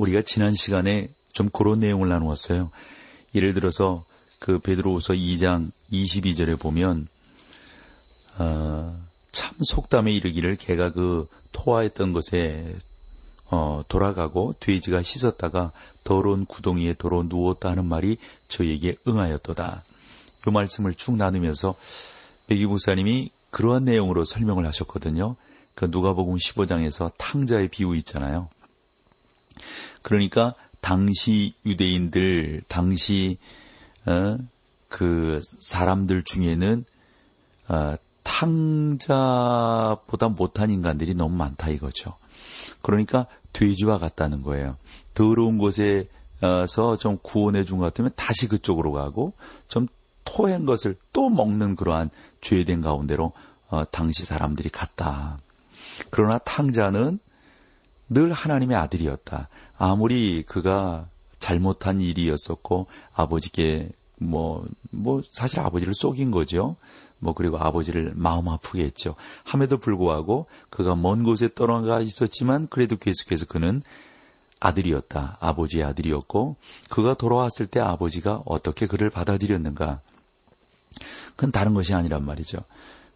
우리가 지난 시간에 좀 그런 내용을 나누었어요. 예를 들어서 그 베드로후서 2장 22절에 보면 어, 참 속담에 이르기를 개가 그 토화했던 것에 어, 돌아가고 돼지가 씻었다가 더러운 구덩이에 도로 누웠다 하는 말이 저에게 응하였도다. 이 말씀을 쭉 나누면서 백기 목사님이 그러한 내용으로 설명을 하셨거든요. 그 누가복음 15장에서 탕자의 비유 있잖아요. 그러니까 당시 유대인들, 당시 어, 그 사람들 중에는 어, 탕자보다 못한 인간들이 너무 많다 이거죠. 그러니까 돼지와 같다는 거예요. 더러운 곳에서 좀 구원해 준 것 같으면 다시 그쪽으로 가고 좀 토한 것을 또 먹는 그러한 죄된 가운데로 어, 당시 사람들이 갔다. 그러나 탕자는 늘 하나님의 아들이었다. 아무리 그가 잘못한 일이었었고 아버지께 뭐, 뭐, 사실 아버지를 속인 거죠. 뭐, 그리고 아버지를 마음 아프게 했죠. 함에도 불구하고 그가 먼 곳에 떠나가 있었지만 그래도 계속해서 그는 아들이었다. 아버지의 아들이었고 그가 돌아왔을 때 아버지가 어떻게 그를 받아들였는가. 그건 다른 것이 아니란 말이죠.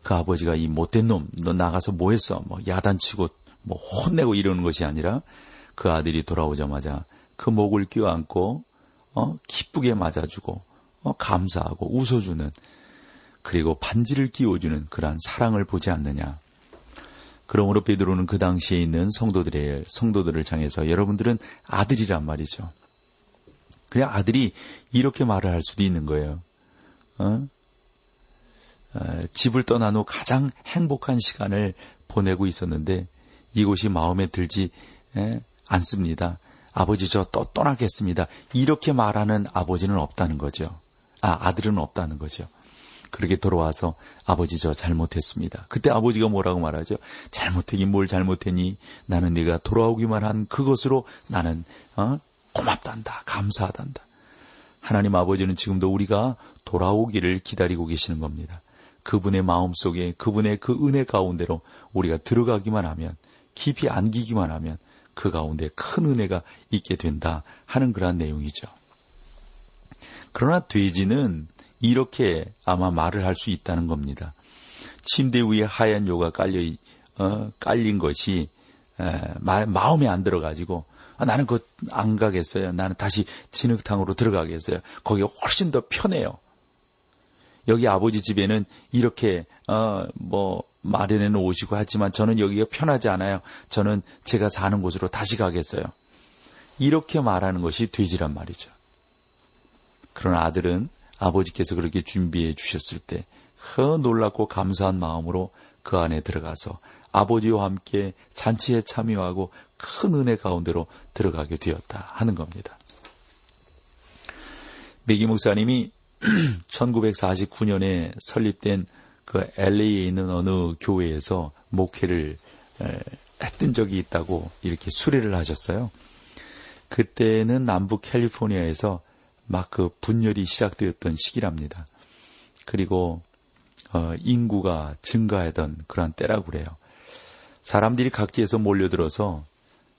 그 아버지가 이 못된 놈, 너 나가서 뭐 했어? 뭐 야단치고 뭐 혼내고 이러는 것이 아니라 그 아들이 돌아오자마자 그 목을 끼워안고 어, 기쁘게 맞아주고 어, 감사하고 웃어주는 그리고 반지를 끼워주는 그러한 사랑을 보지 않느냐. 그러므로 베드로는 그 당시에 있는 성도들의 성도들을 향해서 여러분들은 아들이란 말이죠. 그래 아들이 이렇게 말을 할 수도 있는 거예요. 어? 집을 떠난 후 가장 행복한 시간을 보내고 있었는데 이곳이 마음에 들지 않습니다. 아버지 저 또 떠나겠습니다. 이렇게 말하는 아버지는 없다는 거죠. 아, 아들은 없다는 거죠. 그렇게 돌아와서 아버지 저 잘못했습니다. 그때 아버지가 뭐라고 말하죠? 잘못했니 뭘 잘못했니? 나는 네가 돌아오기만 한 그것으로 나는 어? 고맙단다. 감사하단다. 하나님 아버지는 지금도 우리가 돌아오기를 기다리고 계시는 겁니다. 그분의 마음속에 그분의 그 은혜 가운데로 우리가 들어가기만 하면 깊이 안기기만 하면 그 가운데 큰 은혜가 있게 된다 하는 그러한 내용이죠. 그러나 돼지는 이렇게 아마 말을 할 수 있다는 겁니다. 침대 위에 하얀 요가 깔려 어, 깔린 것이 에, 마, 마음에 안 들어가지고 아, 나는 그 안 가겠어요. 나는 다시 진흙탕으로 들어가겠어요. 거기가 훨씬 더 편해요. 여기 아버지 집에는 이렇게 어 뭐 마련해 놓으시고 하지만 저는 여기가 편하지 않아요. 저는 제가 사는 곳으로 다시 가겠어요. 이렇게 말하는 것이 돼지란 말이죠. 그러나 아들은 아버지께서 그렇게 준비해 주셨을 때, 허 놀랍고 감사한 마음으로 그 안에 들어가서 아버지와 함께 잔치에 참여하고 큰 은혜 가운데로 들어가게 되었다 하는 겁니다. 메기 목사님이 1949년에 설립된 그 LA에 있는 어느 교회에서 목회를 했던 적이 있다고 이렇게 수레를 하셨어요. 그때는 남부 캘리포니아에서 막 그 분열이 시작되었던 시기랍니다. 그리고 어, 인구가 증가하던 그런 때라고 그래요. 사람들이 각지에서 몰려들어서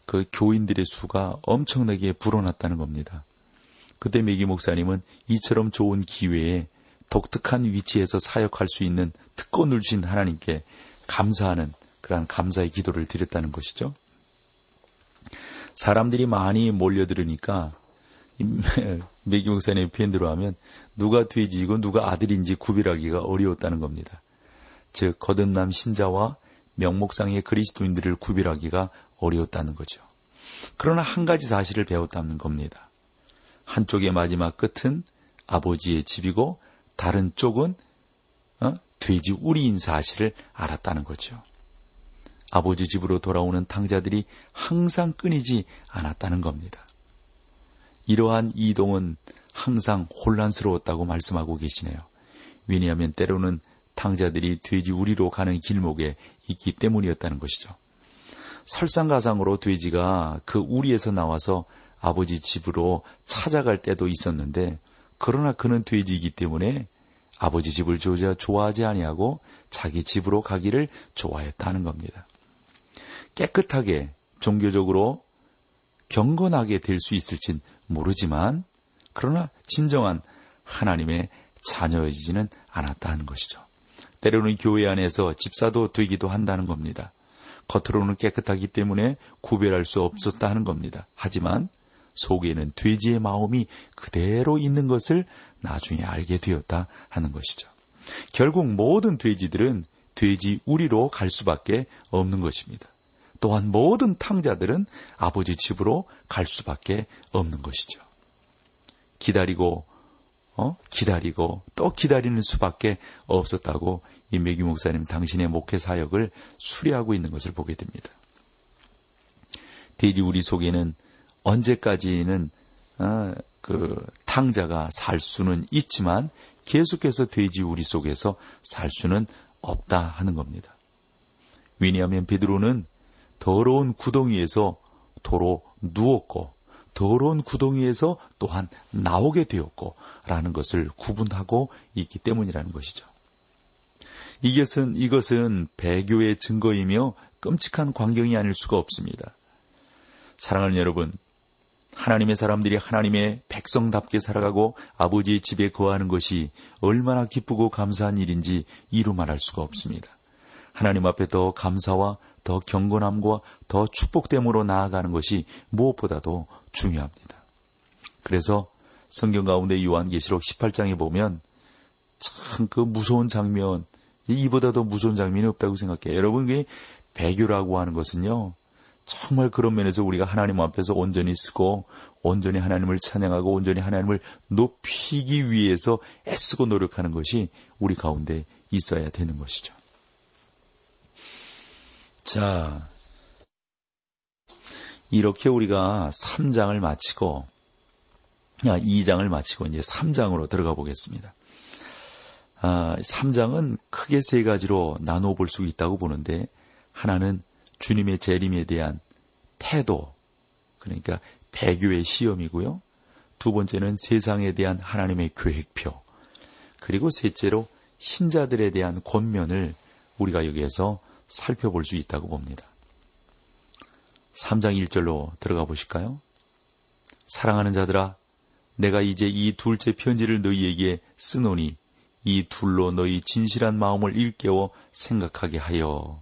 그 교인들의 수가 엄청나게 불어났다는 겁니다. 그때 메기 목사님은 이처럼 좋은 기회에 독특한 위치에서 사역할 수 있는 특권을 주신 하나님께 감사하는 그러한 감사의 기도를 드렸다는 것이죠. 사람들이 많이 몰려들으니까 메기 목사님의 표현대로 하면 누가 돼지이고 누가 아들인지 구별하기가 어려웠다는 겁니다. 즉 거듭남 신자와 명목상의 그리스도인들을 구별하기가 어려웠다는 거죠. 그러나 한 가지 사실을 배웠다는 겁니다. 한쪽의 마지막 끝은 아버지의 집이고 다른 쪽은 어? 돼지 우리인 사실을 알았다는 거죠. 아버지 집으로 돌아오는 탕자들이 항상 끊이지 않았다는 겁니다. 이러한 이동은 항상 혼란스러웠다고 말씀하고 계시네요. 왜냐하면 때로는 탕자들이 돼지 우리로 가는 길목에 있기 때문이었다는 것이죠. 설상가상으로 돼지가 그 우리에서 나와서 아버지 집으로 찾아갈 때도 있었는데 그러나 그는 돼지이기 때문에 아버지 집을 좋아하지 아니하고 자기 집으로 가기를 좋아했다는 겁니다. 깨끗하게 종교적으로 경건하게 될 수 있을진 모르지만 그러나 진정한 하나님의 자녀이지는 않았다는 것이죠. 때로는 교회 안에서 집사도 되기도 한다는 겁니다. 겉으로는 깨끗하기 때문에 구별할 수 없었다 하는 겁니다. 하지만 속에는 돼지의 마음이 그대로 있는 것을 나중에 알게 되었다 하는 것이죠. 결국 모든 돼지들은 돼지 우리로 갈 수밖에 없는 것입니다. 또한 모든 탕자들은 아버지 집으로 갈 수밖에 없는 것이죠. 기다리고 어? 기다리고 또 기다리는 수밖에 없었다고 임백기 목사님 당신의 목회 사역을 수리하고 있는 것을 보게 됩니다. 돼지 우리 속에는 언제까지는 어, 그 탕자가 살 수는 있지만 계속해서 돼지 우리 속에서 살 수는 없다 하는 겁니다. 왜냐하면 베드로는 더러운 구덩이에서 도로 누웠고 더러운 구덩이에서 또한 나오게 되었고 라는 것을 구분하고 있기 때문이라는 것이죠. 이것은 이것은 배교의 증거이며 끔찍한 광경이 아닐 수가 없습니다. 사랑하는 여러분, 하나님의 사람들이 하나님의 백성답게 살아가고 아버지의 집에 거하는 것이 얼마나 기쁘고 감사한 일인지 이루 말할 수가 없습니다. 하나님 앞에 더 감사와 더 경건함과 더 축복됨으로 나아가는 것이 무엇보다도 중요합니다. 그래서 성경 가운데 요한계시록 18장에 보면 참 그 무서운 장면, 이보다 더 무서운 장면이 없다고 생각해요. 여러분, 그 배교라고 하는 것은요, 정말 그런 면에서 우리가 하나님 앞에서 온전히 쓰고 온전히 하나님을 찬양하고 온전히 하나님을 높이기 위해서 애쓰고 노력하는 것이 우리 가운데 있어야 되는 것이죠. 자, 이렇게 우리가 3장을 마치고 2장을 마치고 이제 3장으로 들어가 보겠습니다. 아, 3장은 크게 세 가지로 나눠 볼 수 있다고 보는데 하나는 주님의 재림에 대한 태도, 그러니까 배교의 시험이고요. 두 번째는 세상에 대한 하나님의 계획표, 그리고 셋째로 신자들에 대한 권면을 우리가 여기에서 살펴볼 수 있다고 봅니다. 3장 1절로 들어가 보실까요? 사랑하는 자들아, 내가 이제 이 둘째 편지를 너희에게 쓰노니 이 둘로 너희 진실한 마음을 일깨워 생각하게 하여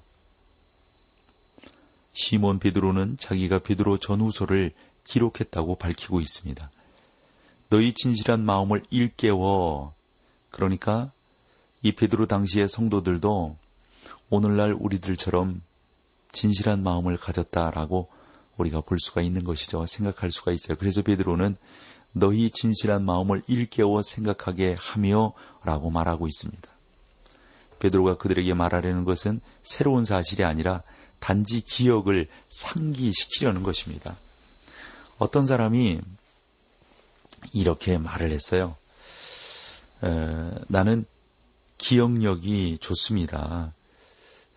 시몬 베드로는 자기가 베드로 전후서를 기록했다고 밝히고 있습니다. 너희 진실한 마음을 일깨워 그러니까 이 베드로 당시의 성도들도 오늘날 우리들처럼 진실한 마음을 가졌다라고 우리가 볼 수가 있는 것이죠. 생각할 수가 있어요. 그래서 베드로는 너희 진실한 마음을 일깨워 생각하게 하며 라고 말하고 있습니다. 베드로가 그들에게 말하려는 것은 새로운 사실이 아니라 단지 기억을 상기시키려는 것입니다. 어떤 사람이 이렇게 말을 했어요. 에, 나는 기억력이 좋습니다.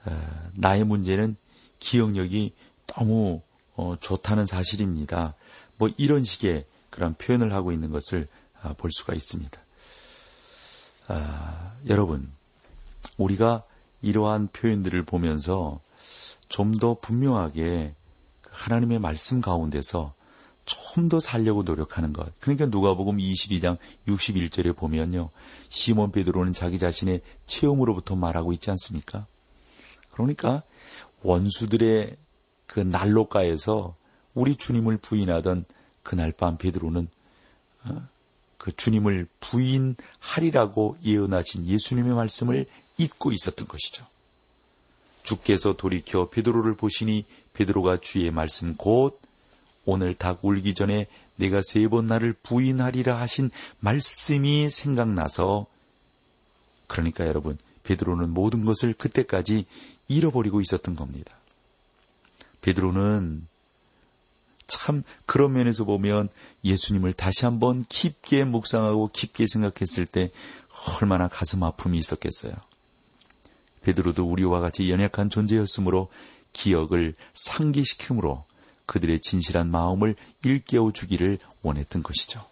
에, 나의 문제는 기억력이 너무 어, 좋다는 사실입니다. 뭐 이런 식의 그런 표현을 하고 있는 것을 아, 볼 수가 있습니다. 아, 여러분, 우리가 이러한 표현들을 보면서 좀 더 분명하게 하나님의 말씀 가운데서 좀 더 살려고 노력하는 것. 그러니까 누가복음 22장 61절에 보면요. 시몬 베드로는 자기 자신의 체험으로부터 말하고 있지 않습니까? 그러니까 원수들의 그 난로가에서 우리 주님을 부인하던 그날 밤 베드로는 어, 그 주님을 부인하리라고 예언하신 예수님의 말씀을 잊고 있었던 것이죠. 주께서 돌이켜 베드로를 보시니 베드로가 주의 말씀 곧 오늘 닭 울기 전에 내가 세 번 나를 부인하리라 하신 말씀이 생각나서 그러니까 여러분 베드로는 모든 것을 그때까지 잃어버리고 있었던 겁니다. 베드로는 참 그런 면에서 보면 예수님을 다시 한번 깊게 묵상하고 깊게 생각했을 때 얼마나 가슴 아픔이 있었겠어요. 베드로도 우리와 같이 연약한 존재였으므로 기억을 상기시킴으로 그들의 진실한 마음을 일깨워 주기를 원했던 것이죠.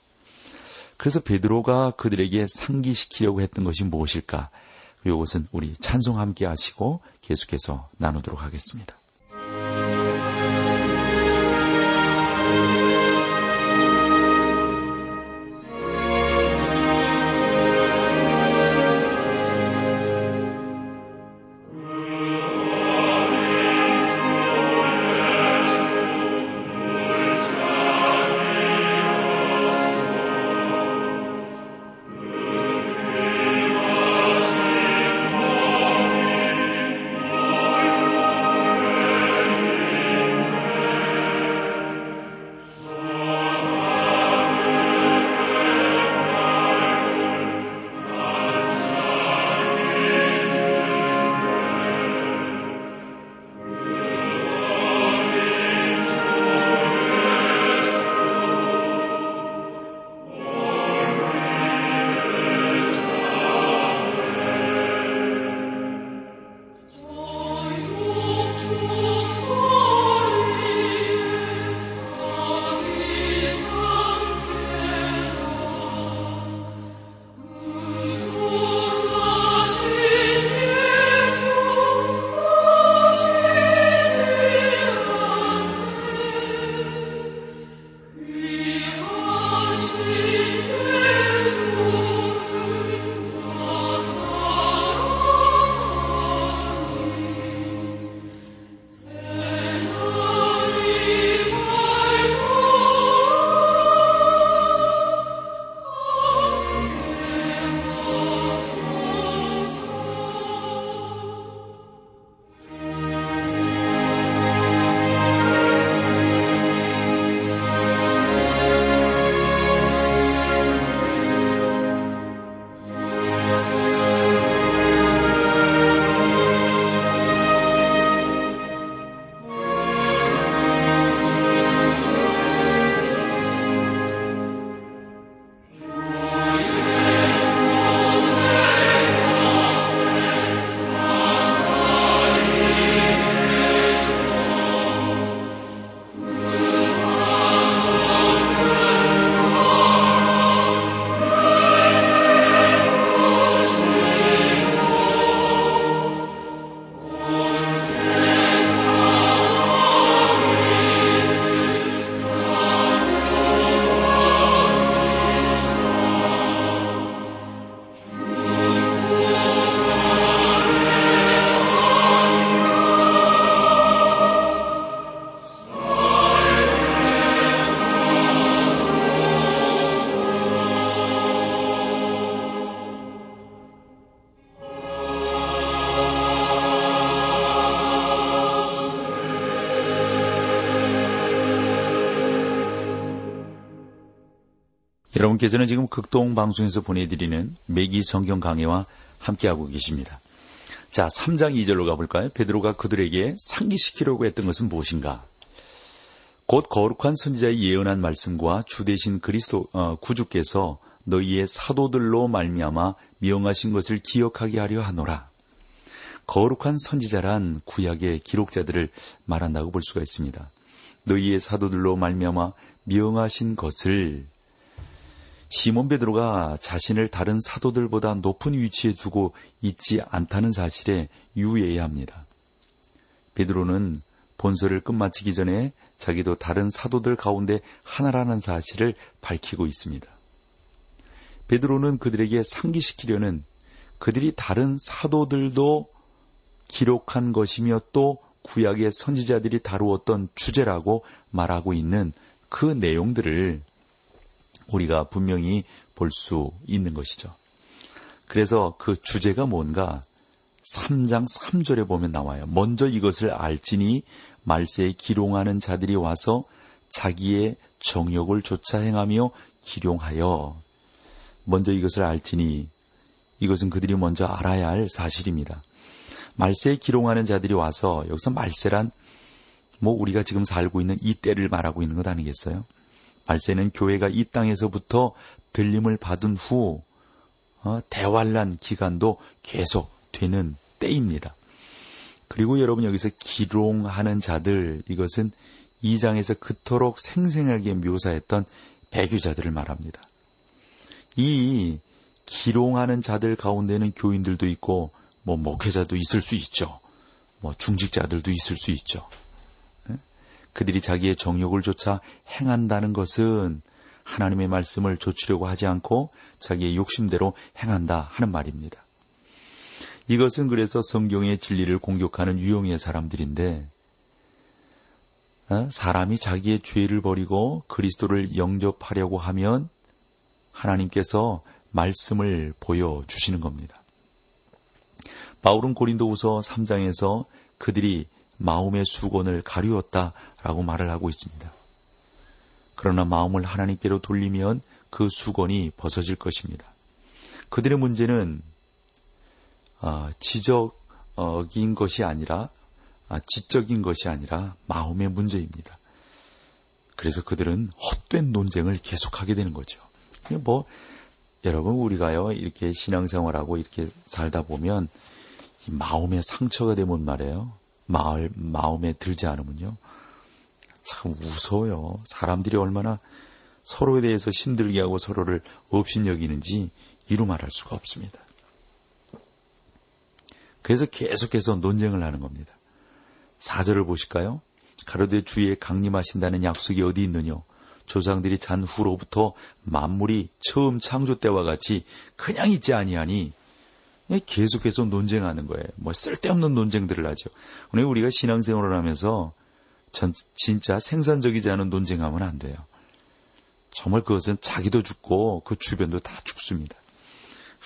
그래서 베드로가 그들에게 상기시키려고 했던 것이 무엇일까? 이것은 우리 찬송 함께 하시고 계속해서 나누도록 하겠습니다. 여러분께서는 지금 극동 방송에서 보내드리는 매기 성경 강해와 함께하고 계십니다. 자, 3장 2절로 가볼까요? 베드로가 그들에게 상기시키려고 했던 것은 무엇인가? 곧 거룩한 선지자의 예언한 말씀과 주 대신 그리스도 어, 구주께서 너희의 사도들로 말미암아 미용하신 것을 기억하게 하려 하노라. 거룩한 선지자란 구약의 기록자들을 말한다고 볼 수가 있습니다. 너희의 사도들로 말미암아 미용하신 것을 시몬 베드로가 자신을 다른 사도들보다 높은 위치에 두고 있지 않다는 사실에 유의해야 합니다. 베드로는 본서를 끝마치기 전에 자기도 다른 사도들 가운데 하나라는 사실을 밝히고 있습니다. 베드로는 그들에게 상기시키려는 그들이 다른 사도들도 기록한 것이며 또 구약의 선지자들이 다루었던 주제라고 말하고 있는 그 내용들을 우리가 분명히 볼 수 있는 것이죠. 그래서 그 주제가 뭔가 3장 3절에 보면 나와요. 먼저 이것을 알지니 말세에 기롱하는 자들이 와서 자기의 정욕을 조차 행하며 기룡하여 먼저 이것을 알지니 이것은 그들이 먼저 알아야 할 사실입니다. 말세에 기롱하는 자들이 와서 여기서 말세란 뭐 우리가 지금 살고 있는 이 때를 말하고 있는 것 아니겠어요? 말세는 교회가 이 땅에서부터 들림을 받은 후 어, 대환란 기간도 계속 되는 때입니다. 그리고 여러분 여기서 기롱하는 자들 이것은 이 장에서 그토록 생생하게 묘사했던 배교자들을 말합니다. 이 기롱하는 자들 가운데는 교인들도 있고 뭐 목회자도 있을 수 있죠. 뭐 중직자들도 있을 수 있죠. 그들이 자기의 정욕을 조차 행한다는 것은 하나님의 말씀을 조치려고 하지 않고 자기의 욕심대로 행한다 하는 말입니다. 이것은 그래서 성경의 진리를 공격하는 유형의 사람들인데 어? 사람이 자기의 죄를 버리고 그리스도를 영접하려고 하면 하나님께서 말씀을 보여주시는 겁니다. 바울은 고린도후서 3장에서 그들이 마음의 수건을 가리웠다라고 말을 하고 있습니다. 그러나 마음을 하나님께로 돌리면 그 수건이 벗어질 것입니다. 그들의 문제는 어, 지적인 것이 아니라 아, 지적인 것이 아니라 마음의 문제입니다. 그래서 그들은 헛된 논쟁을 계속하게 되는 거죠. 뭐 여러분 우리가요 이렇게 신앙생활하고 이렇게 살다 보면 마음에 상처가 되면 말이에요. 마을 마음에 들지 않으면요 참 무서워요. 사람들이 얼마나 서로에 대해서 힘들게 하고 서로를 업신여기는지 이루 말할 수가 없습니다. 그래서 계속해서 논쟁을 하는 겁니다. 사절을 보실까요? 가로되 주의 강림하신다는 약속이 어디 있느냐? 조상들이 잔 후로부터 만물이 처음 창조 때와 같이 그냥 있지 아니하니 계속해서 논쟁하는 거예요. 뭐 쓸데없는 논쟁들을 하죠. 오늘 우리가 신앙생활을 하면서 전 진짜 생산적이지 않은 논쟁하면 안 돼요. 정말 그것은 자기도 죽고 그 주변도 다 죽습니다.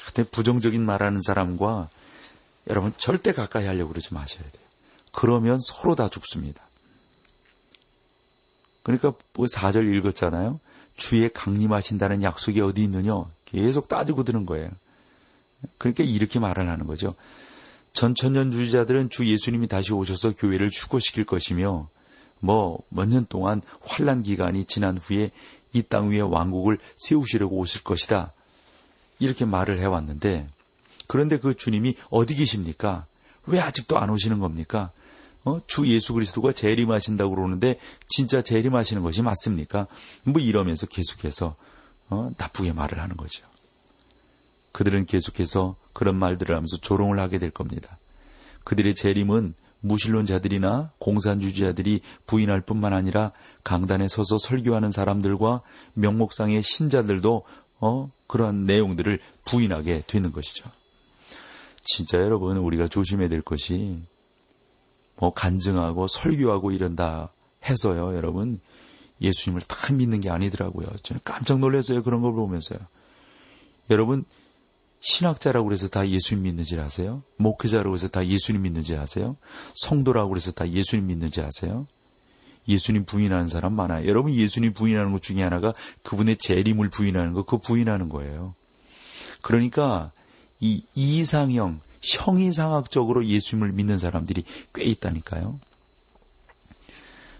근데 부정적인 말하는 사람과 여러분 절대 가까이 하려고 그러지 마셔야 돼요. 그러면 서로 다 죽습니다. 그러니까 뭐 4절 읽었잖아요. 주의 강림하신다는 약속이 어디 있느냐? 계속 따지고 드는 거예요. 그러니까 이렇게 말을 하는 거죠. 전천년주의자들은 주 예수님이 다시 오셔서 교회를 축구시킬 것이며 뭐 몇 년 동안 환란 기간이 지난 후에 이 땅 위에 왕국을 세우시려고 오실 것이다. 이렇게 말을 해왔는데 그런데 그 주님이 어디 계십니까? 왜 아직도 안 오시는 겁니까? 어? 주 예수 그리스도가 재림하신다고 그러는데 진짜 재림하시는 것이 맞습니까? 뭐 이러면서 계속해서 어? 나쁘게 말을 하는 거죠. 그들은 계속해서 그런 말들을 하면서 조롱을 하게 될 겁니다. 그들의 재림은 무신론자들이나 공산주의자들이 부인할 뿐만 아니라 강단에 서서 설교하는 사람들과 명목상의 신자들도 어, 그러한 내용들을 부인하게 되는 것이죠. 진짜 여러분 우리가 조심해야 될 것이 뭐 간증하고 설교하고 이런다 해서요, 여러분 예수님을 다 믿는 게 아니더라고요. 저는 깜짝 놀랐어요. 그런 걸 보면서요. 여러분 신학자라고 그래서 다 예수님 믿는지 아세요? 목회자라고 해서 다 예수님 믿는지 아세요? 성도라고 그래서 다 예수님 믿는지 아세요? 예수님 부인하는 사람 많아요. 여러분 예수님 부인하는 것 중에 하나가 그분의 재림을 부인하는 거, 그거 부인하는 거예요. 그러니까 이 이상형, 형이상학적으로 예수님을 믿는 사람들이 꽤 있다니까요.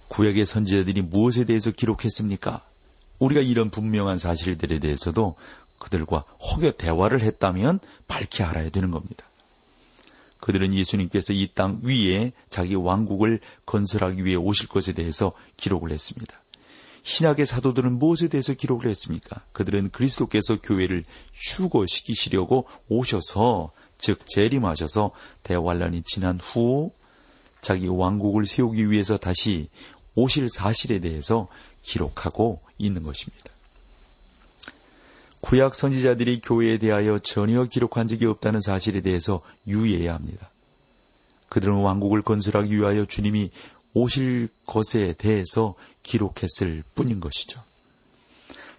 구약의 선지자들이 무엇에 대해서 기록했습니까? 우리가 이런 분명한 사실들에 대해서도 그들과 혹여 대화를 했다면 밝히 알아야 되는 겁니다. 그들은 예수님께서 이 땅 위에 자기 왕국을 건설하기 위해 오실 것에 대해서 기록을 했습니다. 신약의 사도들은 무엇에 대해서 기록을 했습니까? 그들은 그리스도께서 교회를 휴거시키시려고 오셔서 즉 재림하셔서 대환란이 지난 후 자기 왕국을 세우기 위해서 다시 오실 사실에 대해서 기록하고 있는 것입니다. 구약 선지자들이 교회에 대하여 전혀 기록한 적이 없다는 사실에 대해서 유의해야 합니다. 그들은 왕국을 건설하기 위하여 주님이 오실 것에 대해서 기록했을 뿐인 것이죠.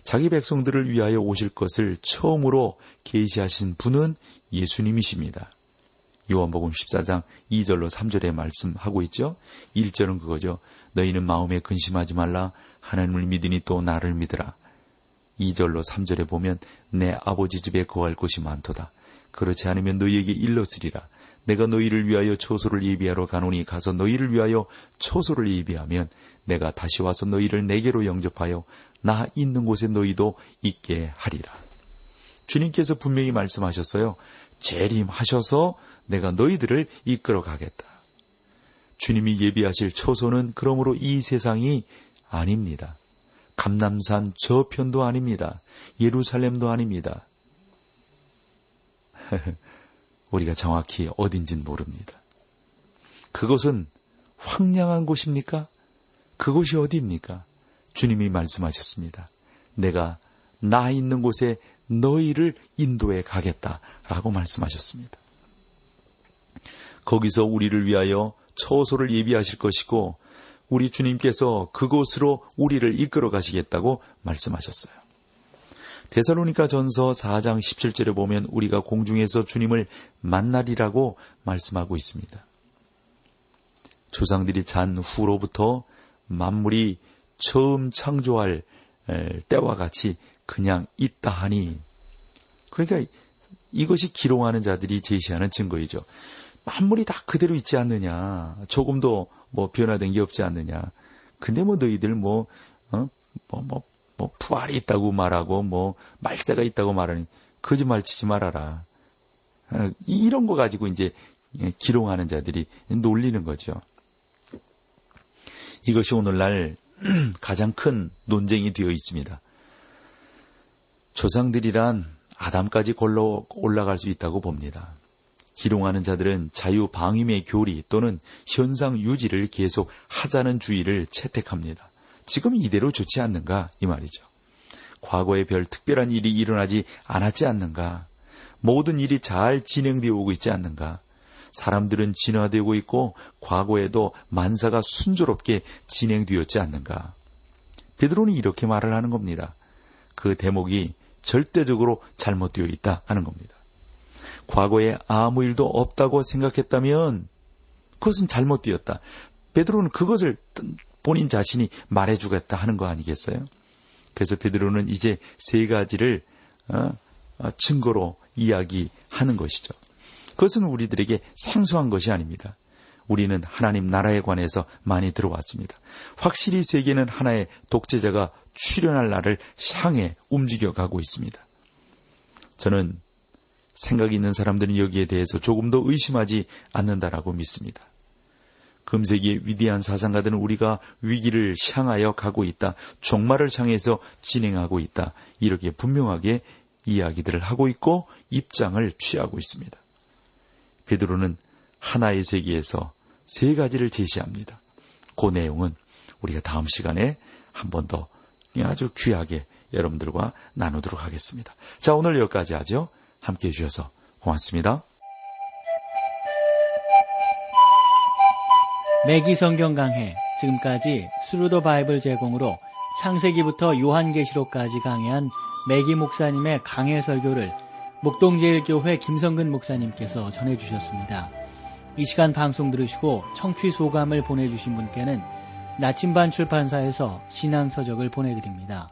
자기 백성들을 위하여 오실 것을 처음으로 계시하신 분은 예수님이십니다. 요한복음 14장 2절로 3절에 말씀하고 있죠. 1절은 그거죠. 너희는 마음에 근심하지 말라. 하나님을 믿으니 또 나를 믿으라. 2절로 3절에 보면 내 아버지 집에 거할 곳이 많도다. 그렇지 않으면 너희에게 일렀으리라. 내가 너희를 위하여 초소를 예비하러 가노니 가서 너희를 위하여 초소를 예비하면 내가 다시 와서 너희를 내게로 영접하여 나 있는 곳에 너희도 있게 하리라. 주님께서 분명히 말씀하셨어요. 재림하셔서 내가 너희들을 이끌어 가겠다. 주님이 예비하실 초소는 그러므로 이 세상이 아닙니다. 감남산 저편도 아닙니다. 예루살렘도 아닙니다. 우리가 정확히 어딘진 모릅니다. 그것은 황량한 곳입니까? 그곳이 어디입니까? 주님이 말씀하셨습니다. 내가 나 있는 곳에 너희를 인도해 가겠다 라고 말씀하셨습니다. 거기서 우리를 위하여 처소를 예비하실 것이고 우리 주님께서 그곳으로 우리를 이끌어 가시겠다고 말씀하셨어요. 데살로니가 전서 4장 17절에 보면 우리가 공중에서 주님을 만나리라고 말씀하고 있습니다. 조상들이 잔 후로부터 만물이 처음 창조할 때와 같이 그냥 있다 하니 그러니까 이것이 기롱하는 자들이 제시하는 증거이죠. 만물이 다 그대로 있지 않느냐. 조금도 뭐 변화된 게 없지 않느냐. 근데 뭐 너희들 뭐, 어, 뭐, 뭐, 뭐, 부활이 있다고 말하고 뭐, 말세가 있다고 말하니 거짓말 치지 말아라. 어, 이런 거 가지고 이제 기롱하는 자들이 놀리는 거죠. 이것이 오늘날 가장 큰 논쟁이 되어 있습니다. 조상들이란 아담까지 걸러 올라갈 수 있다고 봅니다. 기롱하는 자들은 자유 방임의 교리 또는 현상 유지를 계속 하자는 주의를 채택합니다. 지금 이대로 좋지 않는가 이 말이죠. 과거에 별 특별한 일이 일어나지 않았지 않는가? 모든 일이 잘 진행되어 오고 있지 않는가? 사람들은 진화되고 있고 과거에도 만사가 순조롭게 진행되었지 않는가? 베드로는 이렇게 말을 하는 겁니다. 그 대목이 절대적으로 잘못되어 있다 하는 겁니다. 과거에 아무 일도 없다고 생각했다면 그것은 잘못되었다. 베드로는 그것을 본인 자신이 말해주겠다 하는 거 아니겠어요? 그래서 베드로는 이제 세 가지를 어, 어, 증거로 이야기하는 것이죠. 그것은 우리들에게 생소한 것이 아닙니다. 우리는 하나님 나라에 관해서 많이 들어왔습니다. 확실히 세계는 하나의 독재자가 출현할 날을 향해 움직여가고 있습니다. 저는 생각이 있는 사람들은 여기에 대해서 조금 더 의심하지 않는다라고 믿습니다. 금세기의 위대한 사상가들은 우리가 위기를 향하여 가고 있다, 종말을 향해서 진행하고 있다, 이렇게 분명하게 이야기들을 하고 있고 입장을 취하고 있습니다. 베드로는 하나의 세계에서 세 가지를 제시합니다. 그 내용은 우리가 다음 시간에 한 번 더 아주 귀하게 여러분들과 나누도록 하겠습니다. 자, 오늘 여기까지 하죠. 함께 해주셔서 고맙습니다. 매기 성경 강해 지금까지 Thru the Bible 제공으로 창세기부터 요한계시록까지 강해한 매기 목사님의 강해 설교를 목동제일교회 김성근 목사님께서 전해주셨습니다. 이 시간 방송 들으시고 청취 소감을 보내주신 분께는 나침반 출판사에서 신앙서적을 보내드립니다.